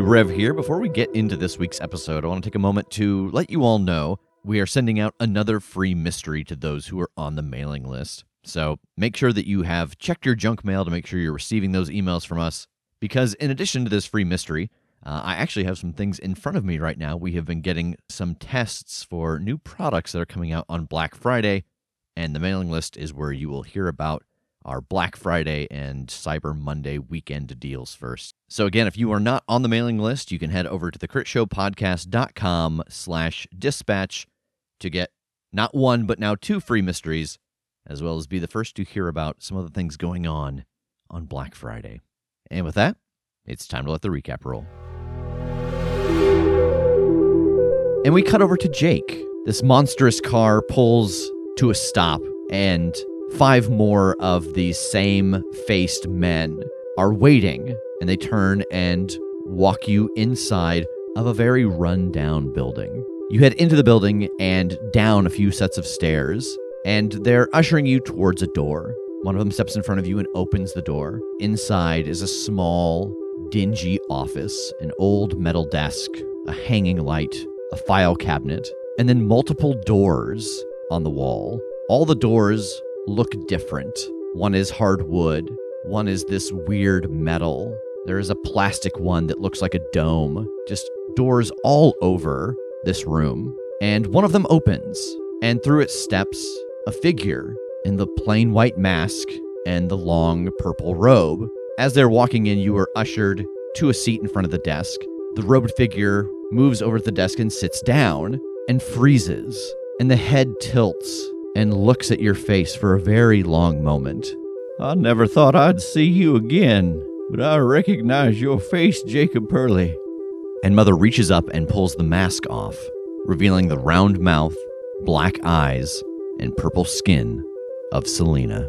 Rev here. Before we get into this week's episode, I want to take a moment to let you all know we are sending out another free mystery to those who are on the mailing list. So make sure that you have checked your junk mail to make sure you're receiving those emails from us. Because in addition to this free mystery, uh, I actually have some things in front of me right now. We have been getting some tests for new products that are coming out on Black Friday, and the mailing list is where you will hear about our Black Friday and Cyber Monday weekend deals first. So again, if you are not on the mailing list, you can head over to thecritshowpodcast.com slash dispatch to get not one, but now two free mysteries, as well as be the first to hear about some of the things going on on Black Friday. And with that, it's time to let the recap roll. And we cut over to Jake. This monstrous car pulls to a stop, and five more of these same faced men are waiting, and they turn and walk you inside of a very run-down building. You head into the building and down a few sets of stairs, and they're ushering you towards a door. One of them steps in front of you and opens the door. Inside is a small, dingy office, an old metal desk, a hanging light, a file cabinet, and then multiple doors on the wall. All the doors look different. One is hardwood, one is this weird metal. There is a plastic one that looks like a dome. Just doors all over this room. And one of them opens, and through it steps a figure in the plain white mask and the long purple robe. As they're walking in, you are ushered to a seat in front of the desk. The robed figure moves over to the desk and sits down and freezes, and the head tilts and looks at your face for a very long moment. I never thought I'd see you again, but I recognize your face, Jacob Pierle. And Mother reaches up and pulls the mask off, revealing the round mouth, black eyes, and purple skin of Selena.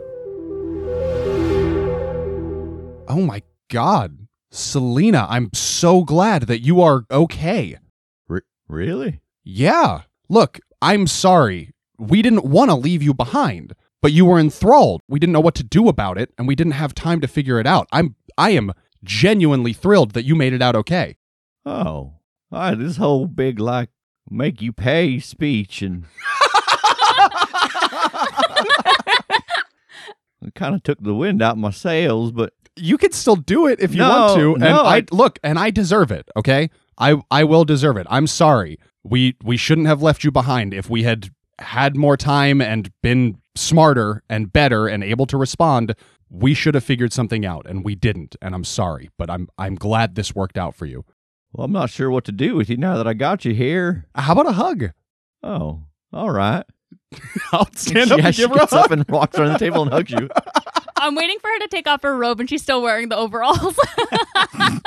Oh my god. Selena, I'm so glad that you are okay. R- really? Yeah. Look, I'm sorry. We didn't want to leave you behind, but you were enthralled. We didn't know what to do about it, and we didn't have time to figure it out. I'm I am genuinely thrilled that you made it out okay. Oh, I this whole big like make you pay speech and it kind of took the wind out my sails, but You can still do it if you No, want to. And no, I, I- look, and I deserve it, okay? I I will deserve it. I'm sorry. We we shouldn't have left you behind if we had had more time and been smarter and better and able to respond. We should have figured something out and we didn't. And I'm sorry, but I'm I'm glad this worked out for you. well, I'm not sure what to do with you now that I got you here. How about a hug? Oh, all right. I'll stand up yeah, and she give her a gets up and walks around the table and hugs you. I'm waiting for her to take off her robe and she's still wearing the overalls.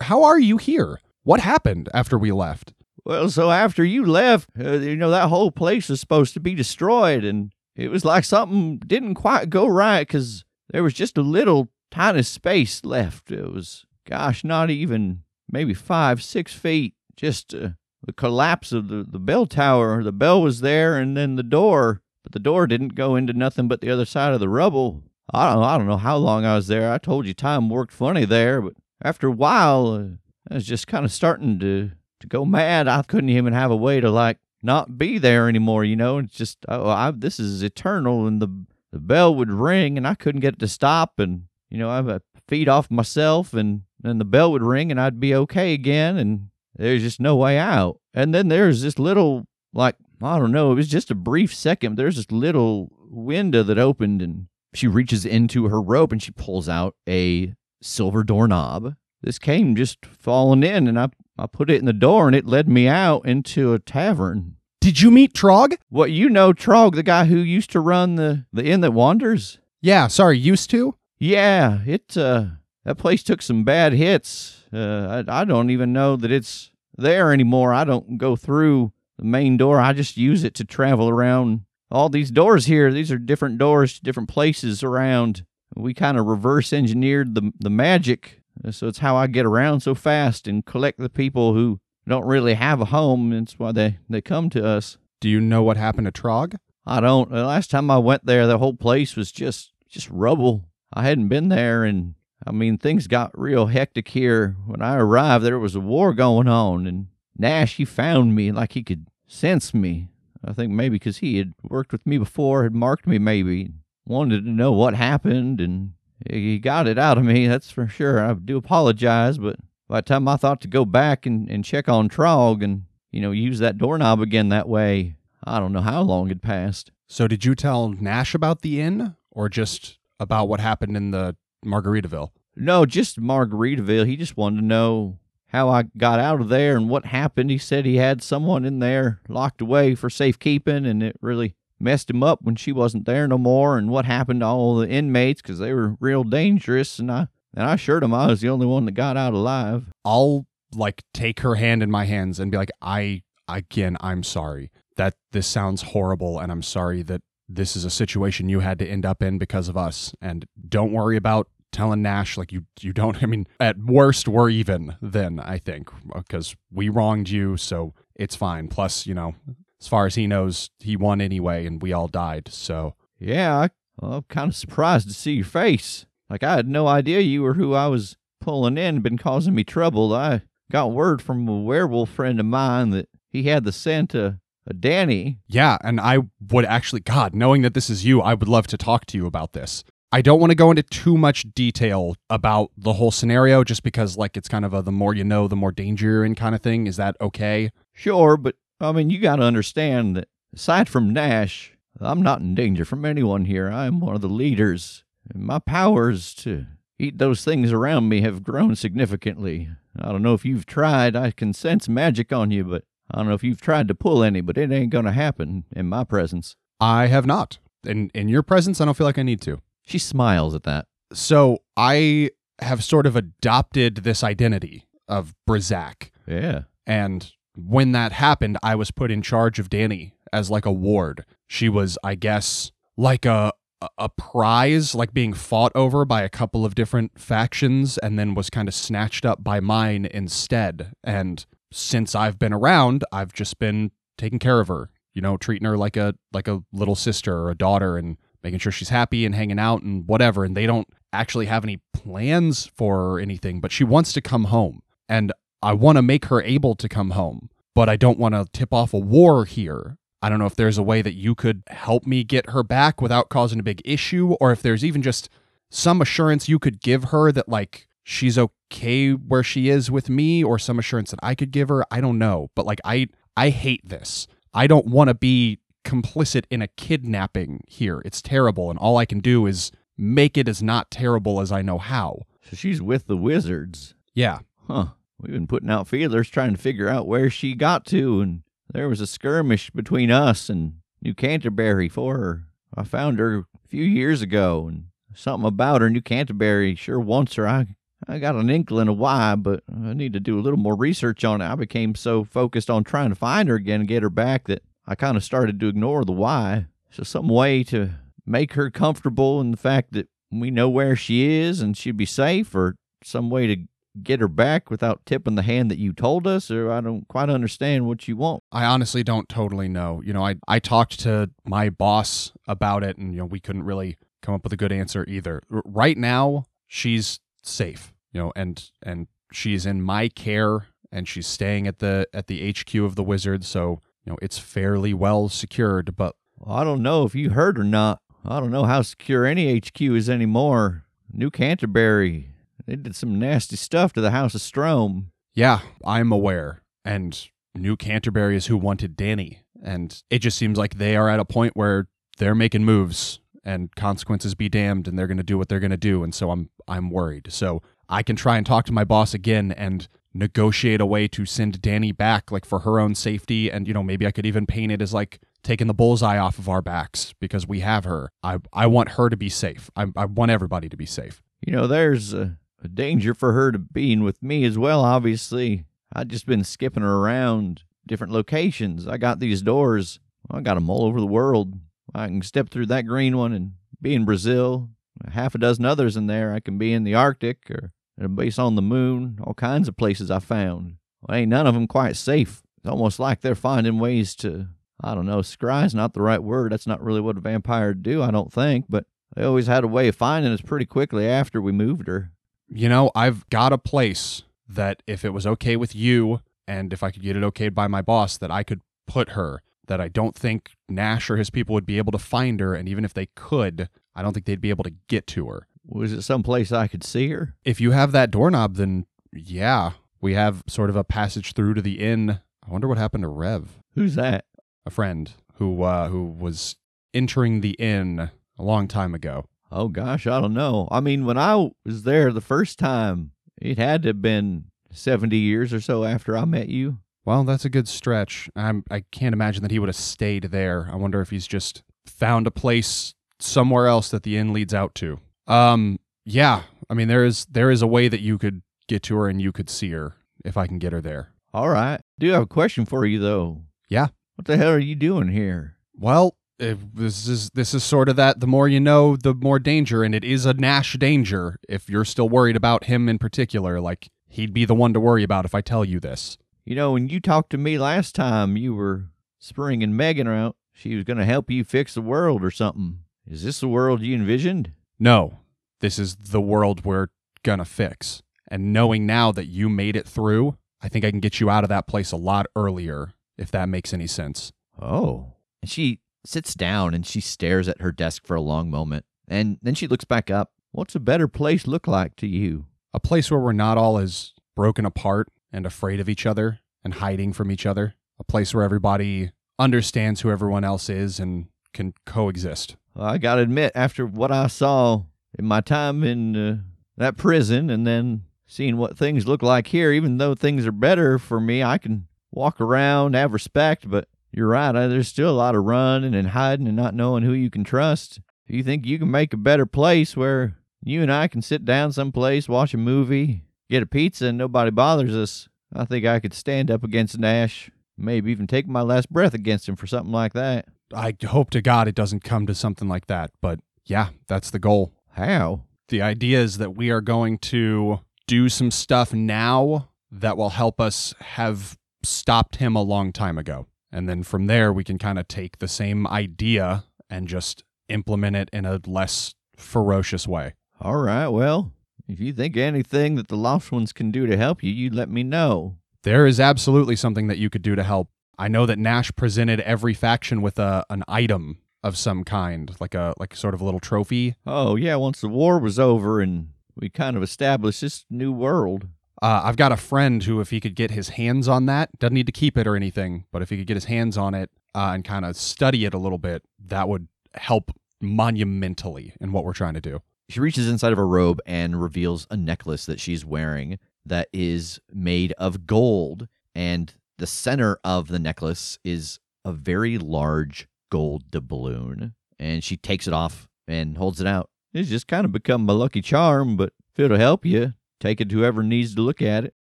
How are you here? What happened after we left? Well, so after you left, uh, you know, that whole place was supposed to be destroyed, and it was like something didn't quite go right because there was just a little tiny space left. It was, gosh, not even maybe five, six feet. Just uh, the collapse of the, the bell tower. The bell was there, and then the door, but the door didn't go into nothing but the other side of the rubble. I don't, I don't know how long I was there. I told you time worked funny there, but after a while, uh, I was just kind of starting to to go mad. I couldn't even have a way to like not be there anymore. You know, it's just oh, I, this is eternal, and the the bell would ring, and I couldn't get it to stop, and you know I would feed off myself, and then the bell would ring, and I'd be okay again, and there's just no way out. And then there's this little like I don't know. It was just a brief second. There's this little window that opened, and She reaches into her rope and she pulls out a silver doorknob. this came just falling in, and I I put it in the door, and it led me out into a tavern. Did you meet Trog? What you know, Trog, the guy who used to run the the inn that wanders? Yeah, sorry, used to? Yeah, it uh that place took some bad hits. Uh I, I don't even know that it's there anymore. I don't go through the main door. I just use it to travel around all these doors here. These are different doors to different places around. We kind of reverse engineered the the magic. So it's how I get around so fast and collect the people who don't really have a home. That's why they, they come to us. Do you know what happened to Trog? I don't. The last time I went there, the whole place was just just rubble. I hadn't been there, and I mean things got real hectic here. When I arrived, there was a war going on, and Nash he found me like he could sense me. I think maybe because he had worked with me before, had marked me, maybe wanted to know what happened, and he got it out of me. That's for sure. I do apologize, but by the time I thought to go back and, and check on Trog and you know use that doorknob again that way, I don't know how long had passed. So did you tell Nash about the inn or just about what happened in the Margaritaville? No, just Margaritaville. He just wanted to know how I got out of there and what happened. He said he had someone in there locked away for safekeeping, and it really messed him up when she wasn't there no more. And what happened to all the inmates because they were real dangerous. And I and I assured him I was the only one that got out alive. I'll like take her hand in my hands and be like, I again, I'm sorry that this sounds horrible, and I'm sorry that this is a situation you had to end up in because of us. And don't worry about telling Nash like you you don't. I mean, at worst, we're even then. I think because we wronged you, so it's fine. Plus, you know, as far as he knows, he won anyway, and we all died. So Yeah, I, well, I'm kind of surprised to see your face. Like I had no idea you were who I was pulling in, and been causing me trouble. I got word from a werewolf friend of mine that he had the scent of, of Danny. Yeah, and I would actually, God, knowing that this is you, I would love to talk to you about this. I don't want to go into too much detail about the whole scenario just because, like, it's kind of a the more you know, the more danger you're in kind of thing. Is that okay? Sure, but I mean, you got to understand that aside from Nash, I'm not in danger from anyone here. I am one of the leaders, and my powers to eat those things around me have grown significantly. I don't know if you've tried. I can sense magic on you, but I don't know if you've tried to pull any, but it ain't going to happen in my presence. I have not. In in your presence, I don't feel like I need to. She smiles at that. So I have sort of adopted this identity of Brizak. Yeah. And when that happened, I was put in charge of Danny as like a ward. She was, I guess, like a a prize, like being fought over by a couple of different factions, and then was kind of snatched up by mine instead. And since I've been around, I've just been taking care of her, you know, treating her like a like a little sister or a daughter, and making sure she's happy and hanging out and whatever. And they don't actually have any plans for her or anything, but she wants to come home, and I want to make her able to come home, but I don't want to tip off a war here. I don't know if there's a way that you could help me get her back without causing a big issue, or if there's even just some assurance you could give her that, like, she's okay where she is with me, or some assurance that I could give her. I don't know. But, like, I, I hate this. I don't want to be complicit in a kidnapping here. It's terrible. And all I can do is make it as not terrible as I know how. So she's with the wizards. Yeah. Huh. We've been putting out feelers trying to figure out where she got to, and there was a skirmish between us and New Canterbury for her. I found her a few years ago, and something about her, New Canterbury, sure wants her. I, I got an inkling of why, but I need to do a little more research on it. I became so focused on trying to find her again and get her back that I kind of started to ignore the why. So, some way to make her comfortable in the fact that we know where she is and she'd be safe, or some way to get her back without tipping the hand that you told us, or I don't quite understand what you want. I honestly don't totally know. You know, I I talked to my boss about it and you know, we couldn't really come up with a good answer either. R- right now, she's safe, you know, and and she's in my care and she's staying at the at the HQ of the wizard, so, you know, it's fairly well secured, but Well, I don't know if you heard or not. I don't know how secure any HQ is anymore. New Canterbury, they did some nasty stuff to the House of Strom. yeah, I'm aware. And New Canterbury is who wanted Danny. And it just seems like they are at a point where they're making moves and consequences be damned and they're going to do what they're going to do and so I'm I'm worried. So I can try and talk to my boss again and negotiate a way to send Danny back like for her own safety and you know maybe I could even paint it as like taking the bullseye off of our backs because we have her. I I want her to be safe. I I want everybody to be safe. You know, there's a, a danger for her to being with me as well, obviously. I've just been skipping her around different locations. I got these doors. I got them all over the world. I can step through that green one and be in Brazil. Half a dozen others in there. I can be in the Arctic or at a base on the moon. All kinds of places I found. Well, ain't none of them quite safe. It's almost like they're finding ways to, I don't know, scry's not the right word. That's not really what a vampire do, I don't think. But they always had a way of finding us pretty quickly after we moved her. You know, I've got a place that if it was okay with you and if I could get it okayed by my boss that I could put her that I don't think Nash or his people would be able to find her and even if they could, I don't think they'd be able to get to her. Was it someplace I could see her? If you have that doorknob then yeah, we have sort of a passage through to the inn. I wonder what happened to Rev, Who's that? a friend who uh who was entering the inn a long time ago. Oh gosh, I don't know. I mean, when I was there the first time, it had to have been 70 years or so after I met you. Well, that's a good stretch. I'm, I can't imagine that he would have stayed there. I wonder if he's just found a place somewhere else that the inn leads out to. Um, yeah. I mean, there is there is a way that you could get to her and you could see her if I can get her there. All right. Do have a question for you though. Yeah. What the hell are you doing here? Well, if this is this is sort of that. The more you know, the more danger, and it is a Nash danger. If you're still worried about him in particular, like he'd be the one to worry about if I tell you this. You know, when you talked to me last time, you were springing Megan out. She was going to help you fix the world or something. Is this the world you envisioned? No, this is the world we're gonna fix. And knowing now that you made it through, I think I can get you out of that place a lot earlier, if that makes any sense. Oh. And she sits down and she stares at her desk for a long moment. And then she looks back up. What's a better place look like to you? A place where we're not all as broken apart and afraid of each other and hiding from each other. A place where everybody understands who everyone else is and can coexist. Well, I got to admit, after what I saw in my time in uh, that prison and then seeing what things look like here, even though things are better for me, I can walk around, have respect, but you're right. There's still a lot of running and hiding and not knowing who you can trust. If you think you can make a better place where you and I can sit down someplace, watch a movie, get a pizza, and nobody bothers us, I think I could stand up against Nash. Maybe even take my last breath against him for something like that. I hope to God it doesn't come to something like that, but yeah, that's the goal. How? The idea is that we are going to do some stuff now that will help us have stopped him a long time ago. And then from there, we can kind of take the same idea and just implement it in a less ferocious way. All right, well, if you think anything that the Lost Ones can do to help you, you let me know. There is absolutely something that you could do to help. I know that Nash presented every faction with a an item of some kind, like a like sort of a little trophy. Oh, yeah, once the war was over and we kind of established this new world. Uh, I've got a friend who, if he could get his hands on that, doesn't need to keep it or anything, but if he could get his hands on it uh, and kind of study it a little bit, that would help monumentally in what we're trying to do. She reaches inside of her robe and reveals a necklace that she's wearing that is made of gold. And the center of the necklace is a very large gold doubloon. And she takes it off and holds it out. It's just kind of become my lucky charm, but if it'll help you, take it to whoever needs to look at it.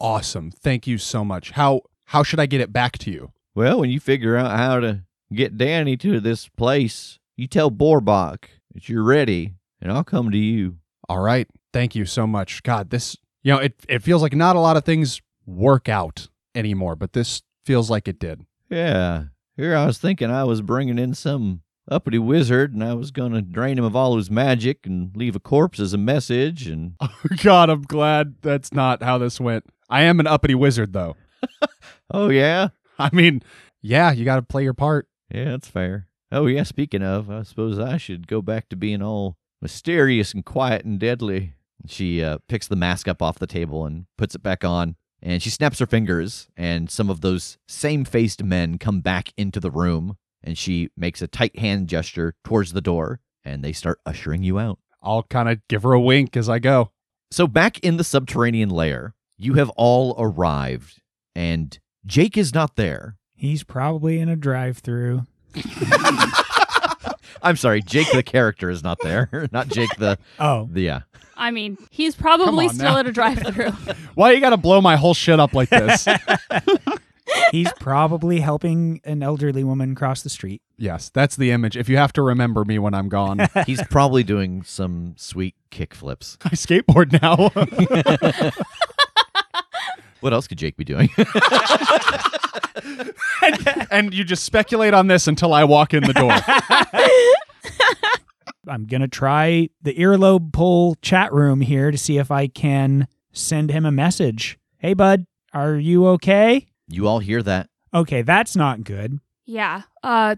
Awesome. Thank you so much. How how should I get it back to you? Well, when you figure out how to get Danny to this place, you tell Borbach that you're ready, and I'll come to you. All right. Thank you so much. God, this you know, it it feels like not a lot of things work out anymore, but this feels like it did. Yeah. Here I was thinking I was bringing in some uppity wizard, and I was going to drain him of all his magic and leave a corpse as a message, and Oh God, I'm glad that's not how this went. I am an uppity wizard though. oh yeah, I mean, yeah, you got to play your part. yeah, that's fair. Oh yeah, speaking of, I suppose I should go back to being all mysterious and quiet and deadly. She uh, picks the mask up off the table and puts it back on. And she snaps her fingers, and some of those same faced men come back into the room. And she makes a tight hand gesture towards the door, and they start ushering you out. I'll kind of give her a wink as I go. So, back in the subterranean lair, you have all arrived, and Jake is not there. He's probably in a drive-through. I'm sorry, Jake the character is not there, not Jake the Oh, the yeah. I mean, he's probably on still now. at a drive-through. Why you got to blow my whole shit up like this? He's probably helping an elderly woman cross the street. yes, that's the image. If you have to remember me when I'm gone, He's probably doing some sweet kick flips. I skateboard now. What else could Jake be doing? and you just speculate on this until I walk in the door. I'm gonna try the earlobe pull chat room here to see if I can send him a message. Hey, bud, are you okay? You all hear that? Okay, that's not good. yeah. Uh,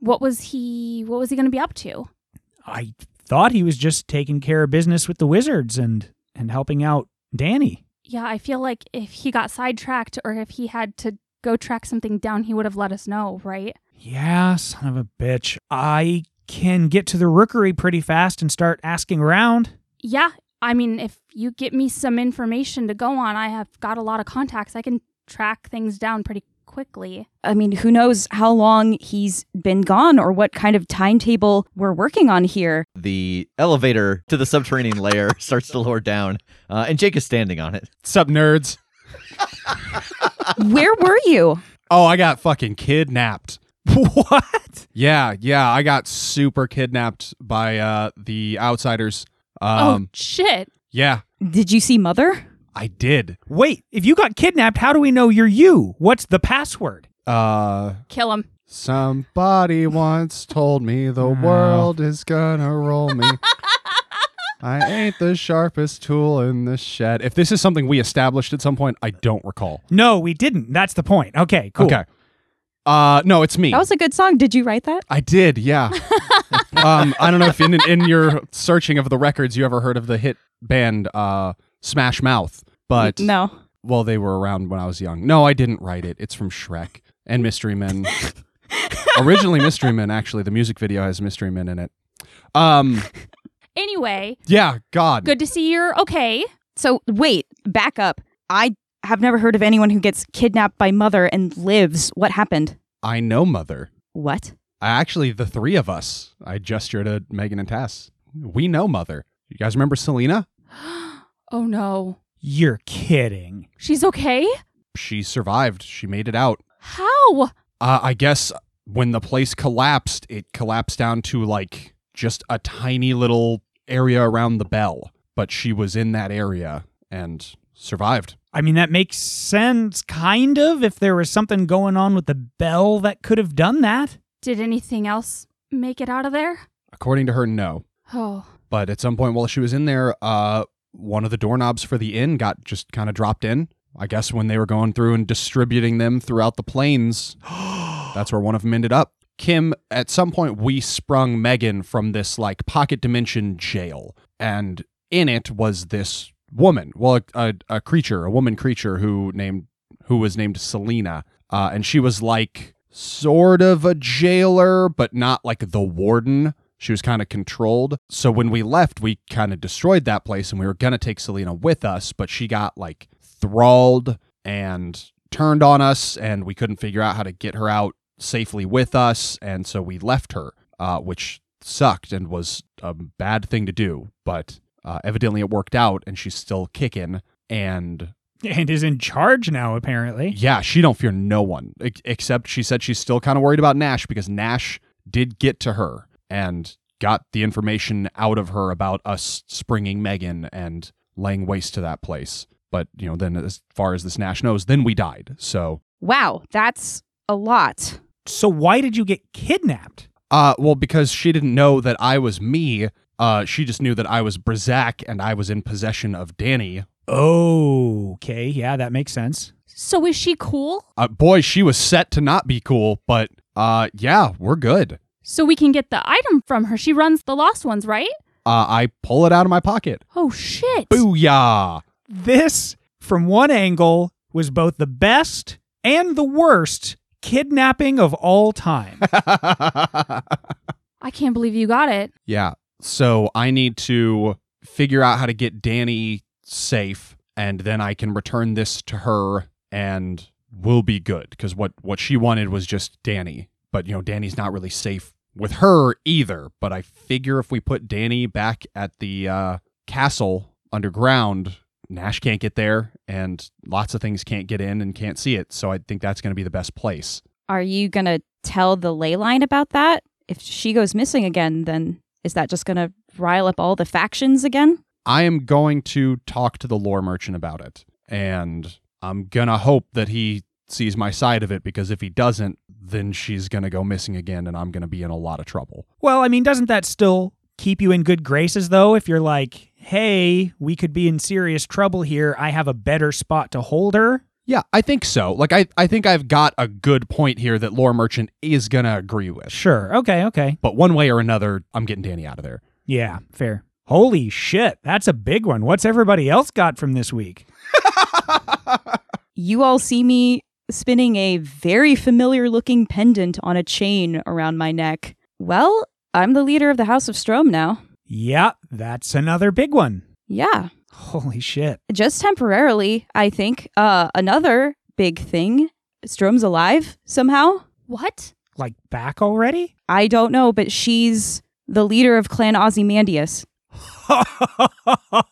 what was he? What was he going to be up to? I thought he was just taking care of business with the wizards and and helping out Danny. Yeah, I feel like if he got sidetracked or if he had to go track something down, he would have let us know, right? Yeah, son of a bitch. I can get to the rookery pretty fast and start asking around. Yeah. I mean, if you get me some information to go on, I have got a lot of contacts. I can track things down pretty quickly. I mean, who knows how long he's been gone or what kind of timetable we're working on here. The elevator to the subterranean lair starts to lower down, uh, and Jake is standing on it. Sup, nerds? Where were you? Oh, I got fucking kidnapped. what? Yeah, yeah, I got super kidnapped by uh the outsiders. Um oh, shit. yeah, Did you see Mother? I did. Wait, if you got kidnapped, how do we know you're you? What's the password? Uh Kill him. somebody once told me the world is gonna roll me. I ain't the sharpest tool in the shed. If this is something we established at some point, I don't recall. No, we didn't. That's the point. Okay, cool. Okay. Uh no, it's me. That was a good song. Did you write that? I did, yeah. um, I don't know if in in your searching of the records you ever heard of the hit band uh, Smash Mouth, but no. well, they were around when I was young. No, I didn't write it. It's from Shrek and Mystery Men. Originally, Mystery Men. Actually, the music video has Mystery Men in it. Um, Anyway, yeah, God, good to see you're okay. So wait, back up. I have never heard of anyone who gets kidnapped by Mother and lives. What happened? I know, Mother. What? I actually, the three of us. I gesture to Megan and Tass. We know Mother. You guys remember Selena? oh no. You're kidding. She's okay? She survived. She made it out. How? Uh, I guess when the place collapsed, it collapsed down to like just a tiny little area around the bell. But she was in that area and survived. I mean, that makes sense, kind of, if there was something going on with the bell that could have done that. Did anything else make it out of there? According to her, no. Oh. But at some point while she was in there, uh, one of the doorknobs for the inn got just kind of dropped in. I guess when they were going through and distributing them throughout the planes, that's where one of them ended up. Kim, at some point, we sprung Megan from this like pocket dimension jail, and in it was this woman, well, a, a, a creature, a woman creature who named who was named Selena, uh, and she was like sort of a jailer, but not like the warden. She was kind of controlled. So when we left, we kind of destroyed that place, and we were gonna take Selena with us, but she got like thralled and turned on us, and we couldn't figure out how to get her out safely with us, and so we left her, uh, which sucked and was a bad thing to do. But uh, evidently, it worked out, and she's still kicking. And And is in charge now, apparently. yeah, she don't fear no one except she said she's still kind of worried about Nash because Nash did get to her and got the information out of her about us springing Megan and laying waste to that place. But, you know, then as far as this Nash knows, then we died. So, Wow, that's a lot. So why did you get kidnapped? uh, well, because she didn't know that I was me, uh, she just knew that I was Brazak and I was in possession of Danny. Oh, okay. Yeah, that makes sense. So is she cool? Uh, boy, she was set to not be cool, but, uh, yeah, we're good. So we can get the item from her. She runs the Lost Ones, right? Uh, I pull it out of my pocket. Oh shit. Booyah! This from one angle was both the best and the worst kidnapping of all time. I can't believe you got it. yeah. So I need to figure out how to get Danny safe, and then I can return this to her, and we'll be good. Because what what she wanted was just Danny, but you know Danny's not really safe with her either. But I figure if we put Danny back at the uh, castle underground, Nash can't get there, and lots of things can't get in and can't see it. So I think that's going to be the best place. Are you going to tell the ley line about that? If she goes missing again, then is that just going to rile up all the factions again? I am going to talk to the lore merchant about it, and I'm gonna hope that he sees my side of it because if he doesn't, then she's gonna go missing again, and I'm gonna be in a lot of trouble. well, I mean, doesn't that still keep you in good graces, though? If you're like, hey, we could be in serious trouble here, I have a better spot to hold her. Yeah, I think so. Like, I, I think I've got a good point here that lore merchant is gonna agree with. Sure. Okay. Okay. But one way or another, I'm getting Danny out of there. Yeah. Fair. Holy shit. That's a big one. What's everybody else got from this week? You all see me spinning a very familiar looking pendant on a chain around my neck. Well, I'm the leader of the House of Strom now. Yeah, that's another big one. Yeah, Holy shit. just temporarily, I think. Uh, another big thing Strom's alive somehow. What? Like back already? I don't know, but she's the leader of Clan Ozymandias.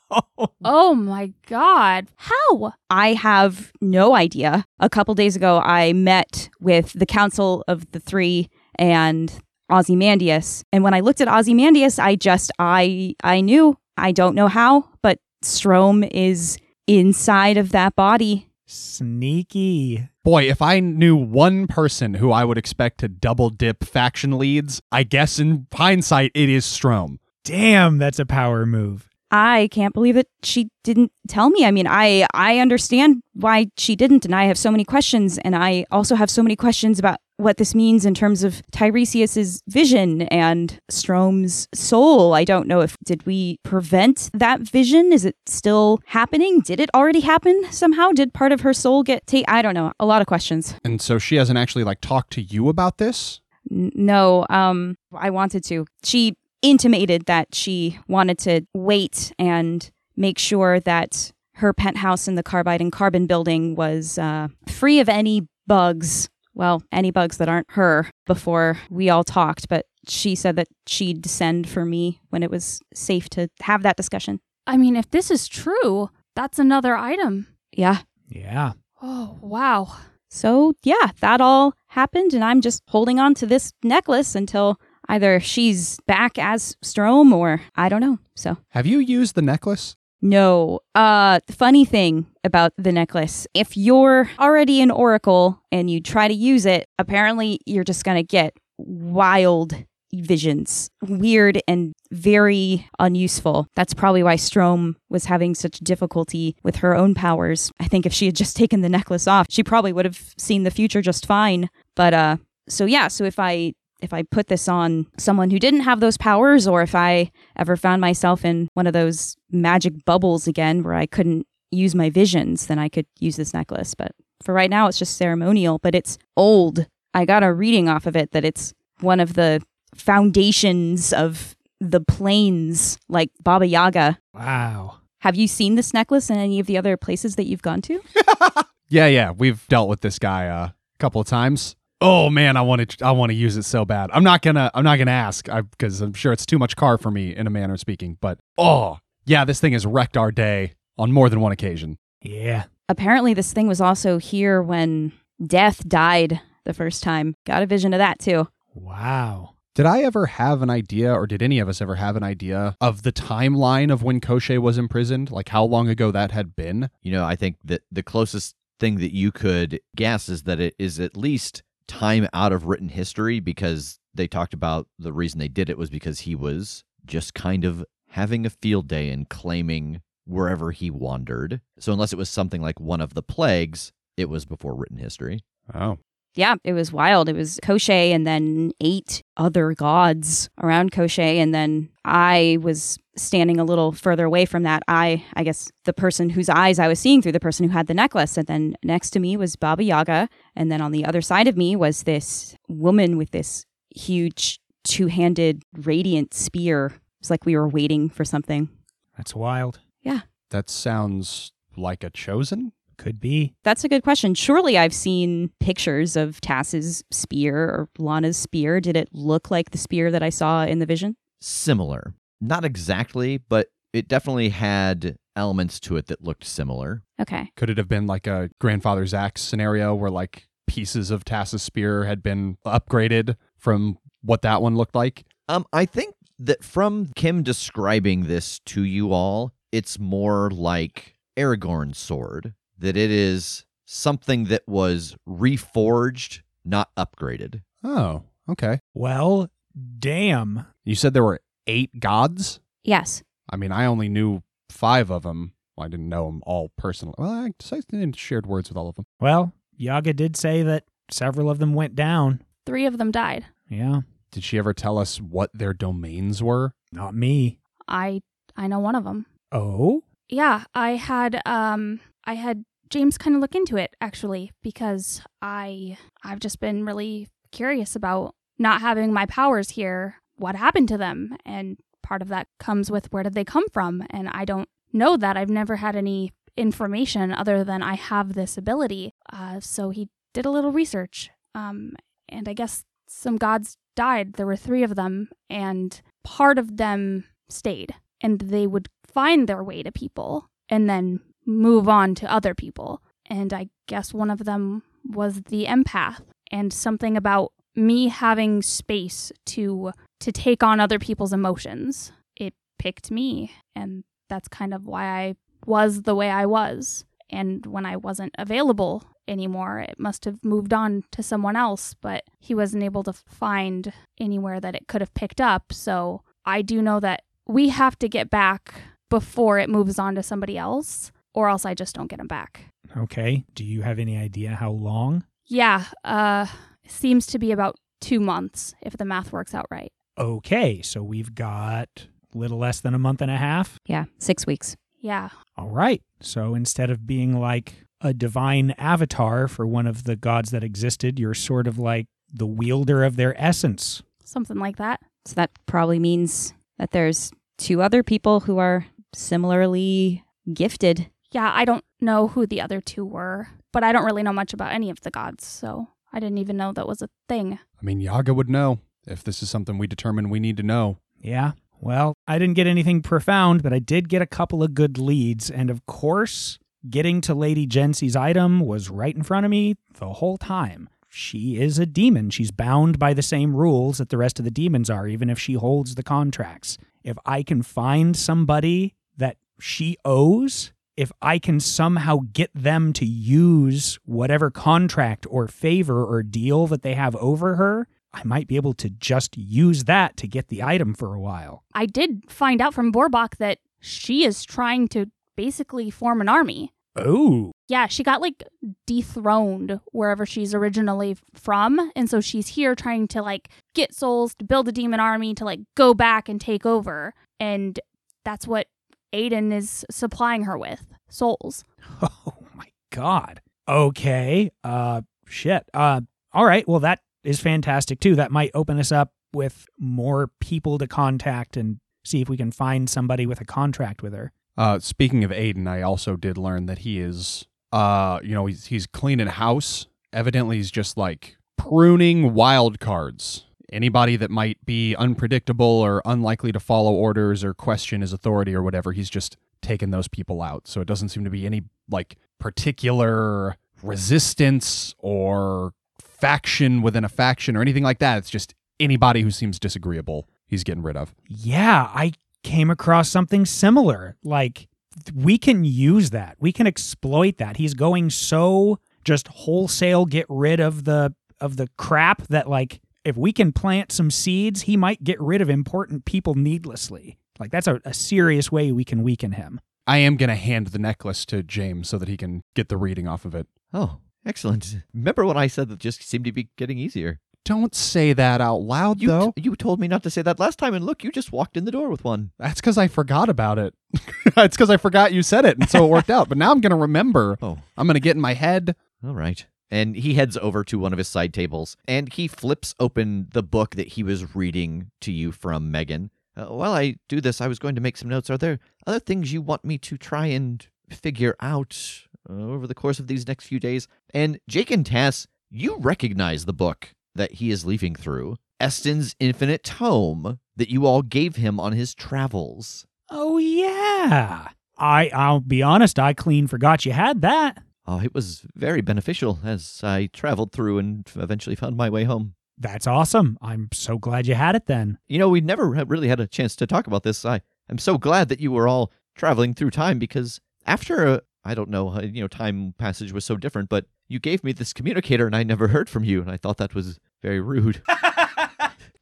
Oh my god. How? I have no idea. A couple days ago, I met with the Council of the Three and Ozymandias, and when I looked at Ozymandias, I just I I knew. I don't know how, but Strom is inside of that body. Sneaky. Boy, if I knew one person who I would expect to double dip faction leads, I guess in hindsight it is Strom. Damn, that's a power move. I can't believe that she didn't tell me. I mean, I I understand why she didn't, and I have so many questions, and I also have so many questions about what this means in terms of Tiresias's vision and Strom's soul. I don't know if did we prevent that vision? Is it still happening? Did it already happen somehow? Did part of her soul get ta- I don't know. A lot of questions. And so she hasn't actually like talked to you about this? No, um, I wanted to. She intimated that she wanted to wait and make sure that her penthouse in the Carbide and Carbon building was uh, free of any bugs. Well, any bugs that aren't her before we all talked, but she said that she'd send for me when it was safe to have that discussion. I mean, if this is true, that's another item. Yeah. Yeah. Oh, wow. So, yeah, that all happened, and I'm just holding on to this necklace until either she's back as Strom or I don't know. So, Have you used the necklace? No. Uh funny thing about the necklace. If you're already an oracle and you try to use it, apparently you're just going to get wild visions. Weird and very unuseful. That's probably why Strom was having such difficulty with her own powers. I think if she had just taken the necklace off, she probably would have seen the future just fine. But uh so yeah, so if I if I put this on someone who didn't have those powers, or if I ever found myself in one of those magic bubbles again where I couldn't use my visions, then I could use this necklace. But for right now, it's just ceremonial, but it's old. I got a reading off of it that it's one of the foundations of the planes, like Baba Yaga. Wow. Have you seen this necklace in any of the other places that you've gone to? Yeah, yeah, we've dealt with this guy uh, a couple of times. Oh man, I want to I want to use it so bad. I'm not gonna I'm not gonna ask because I'm sure it's too much car for me in a manner of speaking. But oh yeah, this thing has wrecked our day on more than one occasion. Yeah. Apparently, this thing was also here when Death died the first time. Got a vision of that too. Wow. Did I ever have an idea, or did any of us ever have an idea of the timeline of when Koshe was imprisoned? Like how long ago that had been? You know, I think that the closest thing that you could guess is that it is at least time out of written history because they talked about the reason they did it was because he was just kind of having a field day and claiming wherever he wandered. So unless it was something like one of the plagues, it was before written history. Oh, yeah, it was wild. It was Koshé and then eight other gods around Koshé. And then I was standing a little further away from that. I, I guess, the person whose eyes I was seeing through, the person who had the necklace. And then next to me was Baba Yaga. And then on the other side of me was this woman with this huge two handed radiant spear. It's like we were waiting for something. That's wild. Yeah. That sounds like a chosen? Could be. That's a good question. Surely I've seen pictures of Tass's spear or Lana's spear. Did it look like the spear that I saw in the vision? Similar. Not exactly, but it definitely had elements to it that looked similar. Okay. Could it have been like a grandfather's axe scenario where like pieces of Tass's spear had been upgraded from what that one looked like? Um, I think that from Kim describing this to you all, it's more like Aragorn's sword, that it is something that was reforged, not upgraded. Oh, okay. Well, damn. You said there were eight gods? Yes. I mean, I only knew five of them. Well, I didn't know them all personally. Well, I, I didn't shared words with all of them. Well, Yaga did say that several of them went down. Three of them died. Yeah, Did she ever tell us what their domains were? not me. I I know one of them. Oh? Yeah, I had um I had James kind of look into it actually because I I've just been really curious about not having my powers here. What happened to them? And part of that comes with where did they come from? And I don't know that. I've never had any information other than I have this ability. Uh, so he did a little research. Um, and I guess some gods died. There were three of them, and part of them stayed. And they would find their way to people and then move on to other people. And I guess one of them was the empath, and something about me having space to to take on other people's emotions. It picked me, and that's kind of why I was the way I was. And when I wasn't available anymore, it must have moved on to someone else, but he wasn't able to find anywhere that it could have picked up. So I do know that we have to get back before it moves on to somebody else, or else I just don't get them back. Okay. Do you have any idea how long? Yeah, uh, seems to be about two months if the math works out right. Okay, so we've got a little less than a month and a half. Yeah. Six weeks. Yeah, All right. So instead of being like a divine avatar for one of the gods that existed, you're sort of like the wielder of their essence. something like that. So that probably means that there's two other people who are similarly gifted. Yeah, I don't know who the other two were, but I don't really know much about any of the gods, so I didn't even know that was a thing. I mean, Yaga would know if this is something we determine we need to know. Yeah. Well, I didn't get anything profound, but I did get a couple of good leads. And of course, getting to Lady Jency's item was right in front of me the whole time. She is a demon. She's bound by the same rules that the rest of the demons are, even if she holds the contracts. If I can find somebody that she owes, if I can somehow get them to use whatever contract or favor or deal that they have over her, I might be able to just use that to get the item for a while. I did find out from Borbach that she is trying to basically form an army. Oh, Yeah, she got like dethroned wherever she's originally from. And so she's here trying to like get souls to build a demon army to like go back and take over. And that's what Aiden is supplying her with souls. oh my god. Okay. Uh, shit. Uh, all right. Well, that is fantastic too. That might open us up with more people to contact and see if we can find somebody with a contract with her. Uh, speaking of Aiden, I also did learn that he is, uh, you know, he's he's cleaning house. Evidently, he's just like pruning wild cards. Anybody that might be unpredictable or unlikely to follow orders or question his authority or whatever, he's just taken those people out. So it doesn't seem to be any like particular resistance or faction within a faction or anything like that. It's just anybody who seems disagreeable, he's getting rid of. Yeah, I came across something similar. Like we can use that. We can exploit that. He's going so just wholesale get rid of the of the crap that like if we can plant some seeds, he might get rid of important people needlessly. Like that's a, a serious way we can weaken him. I am going to hand the necklace to James so that he can get the reading off of it. Oh, Excellent. Remember what I said that just seemed to be getting easier? Don't say that out loud, You, though. you told me not to say that last time, and look, you just walked in the door with one. That's because I forgot about it. it's because I forgot you said it, and so it worked out. But now I'm going to remember. Oh, I'm going to get in my head. all right. And he heads over to one of his side tables and he flips open the book that he was reading to you from Megan. Uh, while I do this, I was going to make some notes. Are there other things you want me to try and figure out uh, over the course of these next few days? And Jake and Tass, you recognize the book that he is leafing through Eston's Infinite Tome that you all gave him on his travels. Oh yeah. I I'll be honest, I clean forgot you had that. Oh, it was very beneficial as I traveled through and eventually found my way home. That's awesome. I'm so glad you had it then. You know, we never really had a chance to talk about this. I am so glad that you were all traveling through time because after a, I don't know, uh, you know, time passage was so different, but you gave me this communicator and I never heard from you, and I thought that was very rude.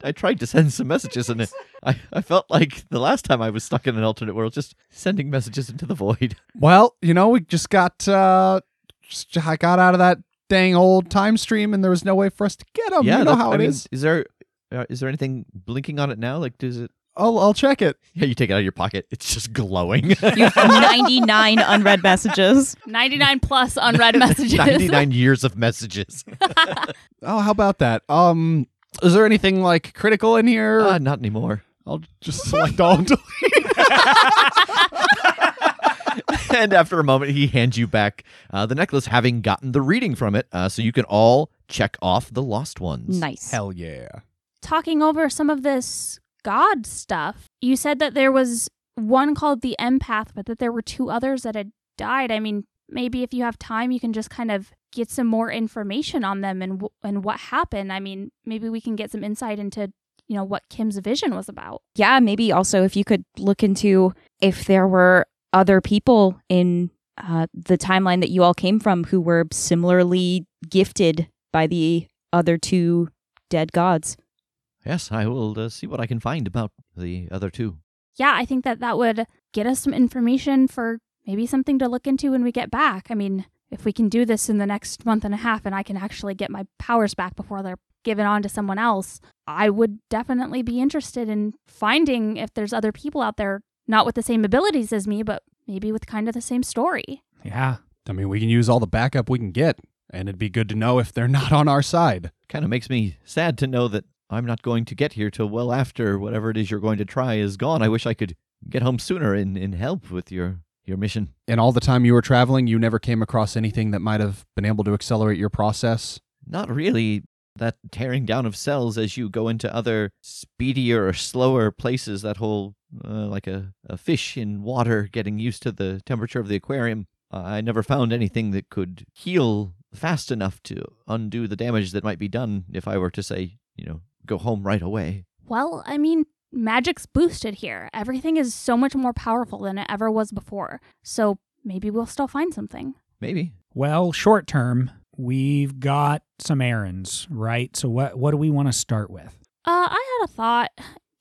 I tried to send some messages and I, I felt like the last time I was stuck in an alternate world, just sending messages into the void. Well, you know, we just got uh just I got out of that dang old time stream, and there was no way for us to get them. you know that- how I it mean, is. Is there uh, is there anything blinking on it now? Like, does it? I'll I'll check it. Yeah, you take it out of your pocket. It's just glowing. You have 99 unread messages. 99 plus unread messages. 99 years of messages. Oh, how about that? Um, is there anything like critical in here? Uh, not anymore. I'll just select all. and delete. And after a moment, he hands you back uh, the necklace, having gotten the reading from it, uh, so you can all check off the lost ones. Nice. Hell yeah. Talking over some of this God stuff, you said that there was one called the empath, but that there were two others that had died. I mean, maybe if you have time, you can just kind of get some more information on them and w- and what happened. I mean, maybe we can get some insight into you know what Kim's vision was about. Yeah, maybe also if you could look into if there were other people in uh, the timeline that you all came from who were similarly gifted by the other two dead gods. Yes, I will uh, see what I can find about the other two. yeah, I think that that would get us some information for maybe something to look into when we get back. I mean, if we can do this in the next month and a half and I can actually get my powers back before they're given on to someone else, I would definitely be interested in finding if there's other people out there not with the same abilities as me, but maybe with kind of the same story. Yeah. I mean, we can use all the backup we can get, and it'd be good to know if they're not on our side. Kind of makes me sad to know that I'm not going to get here till well after whatever it is you're going to try is gone. I wish I could get home sooner and, and help with your, your mission. And all the time you were traveling, you never came across anything that might have been able to accelerate your process. Not really that tearing down of cells as you go into other speedier or slower places, that whole, uh, like a, a fish in water getting used to the temperature of the aquarium. Uh, I never found anything that could heal fast enough to undo the damage that might be done if I were to say, you know, go home right away. Well, I mean, magic's boosted here. Everything is so much more powerful than it ever was before. So maybe we'll still find something. Maybe. Well, short term, we've got some errands, right? So what what do we want to start with? Uh, I had a thought.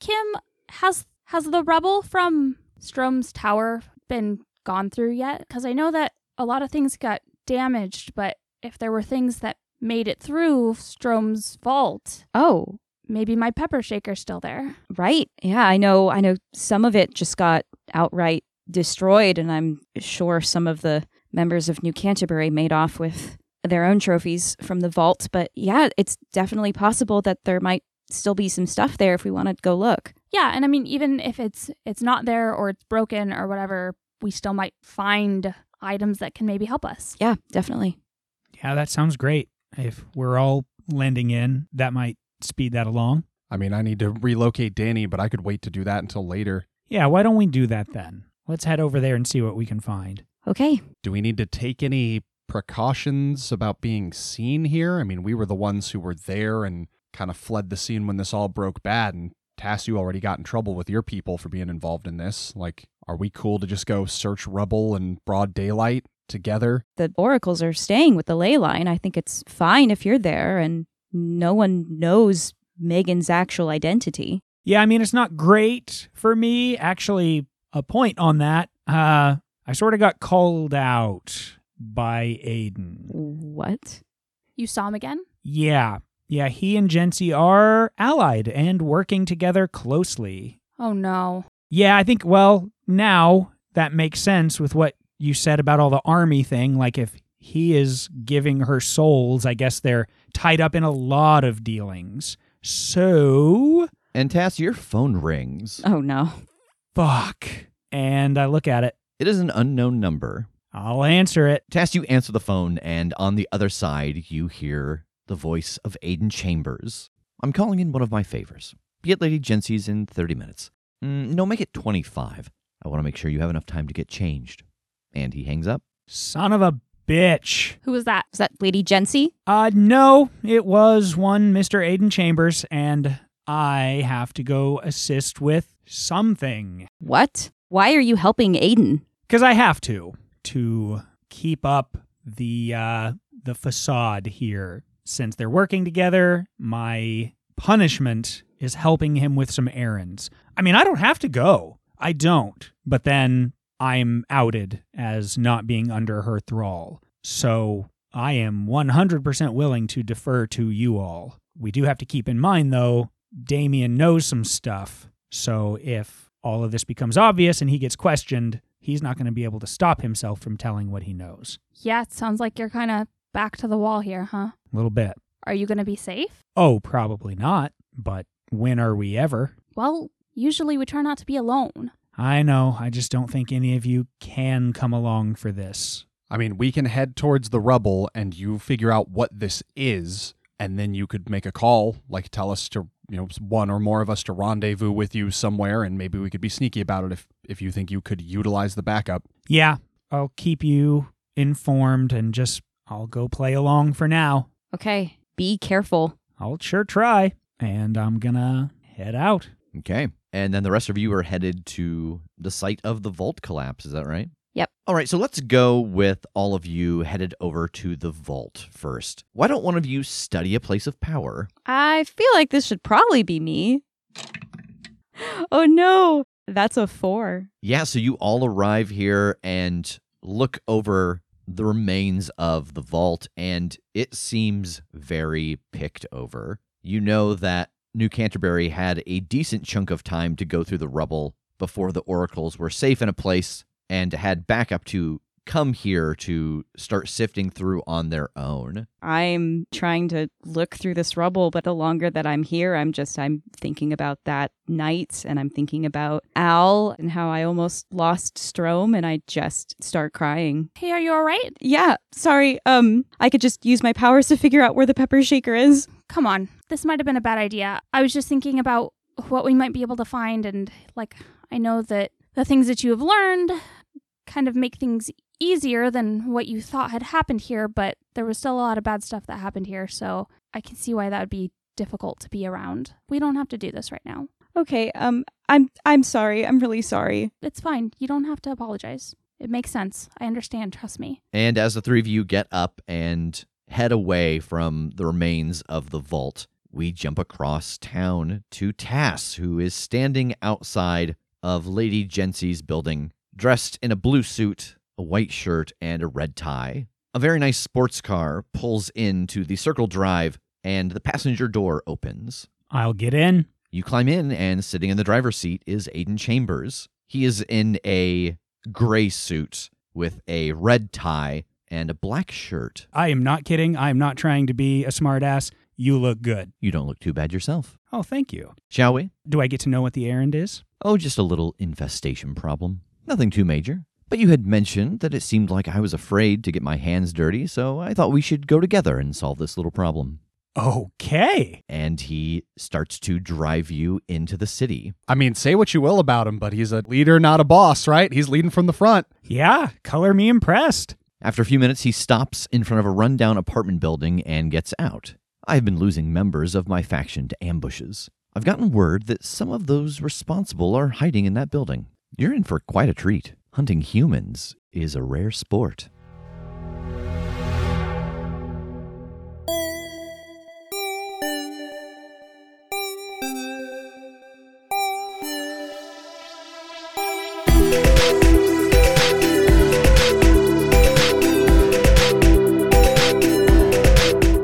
Kim, has has the rubble from Strom's tower been gone through yet? Because I know that a lot of things got damaged, but if there were things that made it through Strom's vault, Oh, maybe my pepper shaker's still there. right. Yeah, I know. I know some of it just got outright destroyed, and I'm sure some of the members of New Canterbury made off with their own trophies from the vault. But yeah, it's definitely possible that there might still be some stuff there if we want to go look. Yeah, and I mean, even if it's it's not there or it's broken or whatever, we still might find items that can maybe help us. Yeah, definitely. Yeah, that sounds great. If we're all lending in, that might speed that along. I mean, I need to relocate Danny, but I could wait to do that until later. Yeah, why don't we do that then? Let's head over there and see what we can find. Okay. Do we need to take any precautions about being seen here? I mean, we were the ones who were there and kind of fled the scene when this all broke bad, and Tass, you already got in trouble with your people for being involved in this. Like, are we cool to just go search rubble in broad daylight together? The oracles are staying with the ley line. I think it's fine if you're there and no one knows Megan's actual identity. Yeah, I mean it's not great for me. Actually, a point on that. Uh I sort of got called out by Aiden. What? You saw him again? Yeah. Yeah, he and Jency are allied and working together closely. Oh no. Yeah, I think, well, now that makes sense with what you said about all the army thing. Like, if he is giving her souls, I guess they're tied up in a lot of dealings. So, And Tass, your phone rings. Oh no. fuck. And I look at it. It is an unknown number. I'll answer it. Tass, you answer the phone, and on the other side, you hear the voice of Aiden Chambers. I'm calling in one of my favors. Be at Lady Jency's in 30 minutes. Mm, no, make it 25. I want to make sure you have enough time to get changed. And he hangs up. Son of a bitch. Who was that? Is that Lady Jency? Uh, no, it was one Mr. Aiden Chambers, and I have to go assist with something. What? Why are you helping Aiden? Because I have to, to keep up the, uh, the facade here. Since they're working together, my punishment is helping him with some errands. I mean, I don't have to go. I don't. But then I'm outed as not being under her thrall. So I am 100% willing to defer to you all. We do have to keep in mind, though, Damien knows some stuff. So if all of this becomes obvious and he gets questioned, he's not going to be able to stop himself from telling what he knows. Yeah, it sounds like you're kind of back to the wall here, huh? A little bit. Are you going to be safe? Oh, probably not. But when are we ever? Well, usually we try not to be alone. I know. I just don't think any of you can come along for this. I mean, we can head towards the rubble and you figure out what this is, and then you could make a call, like tell us to, you know, one or more of us to rendezvous with you somewhere, and maybe we could be sneaky about it if if you think you could utilize the backup. Yeah, I'll keep you informed and just I'll go play along for now. Okay, be careful. I'll sure try. And I'm gonna head out. Okay. And then the rest of you are headed to the site of the vault collapse. Is that right? Yep. All right. So let's go with all of you headed over to the vault first. Why don't one of you study a place of power? I feel like this should probably be me. Oh no, that's a four. Yeah. So you all arrive here and look over the remains of the vault, and it seems very picked over. You know that New Canterbury had a decent chunk of time to go through the rubble before the oracles were safe in a place and had backup to come here to start sifting through on their own. I'm trying to look through this rubble, but the longer that I'm here, I'm just I'm thinking about that night and I'm thinking about Al and how I almost lost Strom and I just start crying. Hey, are you all right? Yeah, sorry. Um I could just use my powers to figure out where the pepper shaker is. Come on. This might have been a bad idea. I was just thinking about what we might be able to find, and like, I know that the things that you have learned kind of make things easier than what you thought had happened here, but there was still a lot of bad stuff that happened here, so I can see why that would be difficult to be around. We don't have to do this right now. Okay, um I'm I'm sorry. I'm really sorry. It's fine. You don't have to apologize. It makes sense. I understand. Trust me. And as the three of you get up and head away from the remains of the vault, we jump across town to Tass, who is standing outside of Lady Jency's building, dressed in a blue suit, a white shirt, and a red tie. A very nice sports car pulls into the circle drive, and the passenger door opens. I'll get in. You climb in, and sitting in the driver's seat is Aiden Chambers. He is in a gray suit with a red tie and a black shirt. I am not kidding. I am not trying to be a smartass. You look good. You don't look too bad yourself. Oh, thank you. Shall we? Do I get to know what the errand is? Oh, just a little infestation problem. Nothing too major. But you had mentioned that it seemed like I was afraid to get my hands dirty, so I thought we should go together and solve this little problem. Okay. And he starts to drive you into the city. I mean, say what you will about him, but he's a leader, not a boss, right? He's leading from the front. Yeah, color me impressed. After a few minutes, he stops in front of a rundown apartment building and gets out. I've been losing members of my faction to ambushes. I've gotten word that some of those responsible are hiding in that building. You're in for quite a treat. Hunting humans is a rare sport.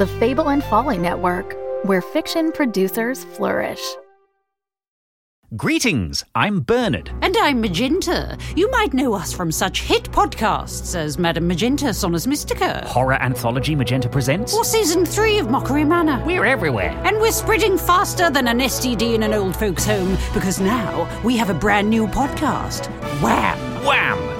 The Fable and Folly Network, where fiction producers flourish. Greetings, I'm Bernard. And I'm Magenta. You might know us from such hit podcasts as Madame Magenta Sonus Mystica. Horror anthology Magenta Presents. Or season three of Mockery Manor. We're everywhere. And we're spreading faster than an STD in an old folks' home because now we have a brand new podcast Wham! Wham!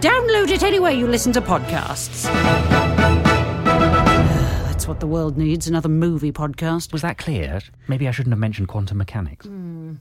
Download it anywhere you listen to podcasts. That's what the world needs another movie podcast. Was that clear? Maybe I shouldn't have mentioned quantum mechanics. Hmm.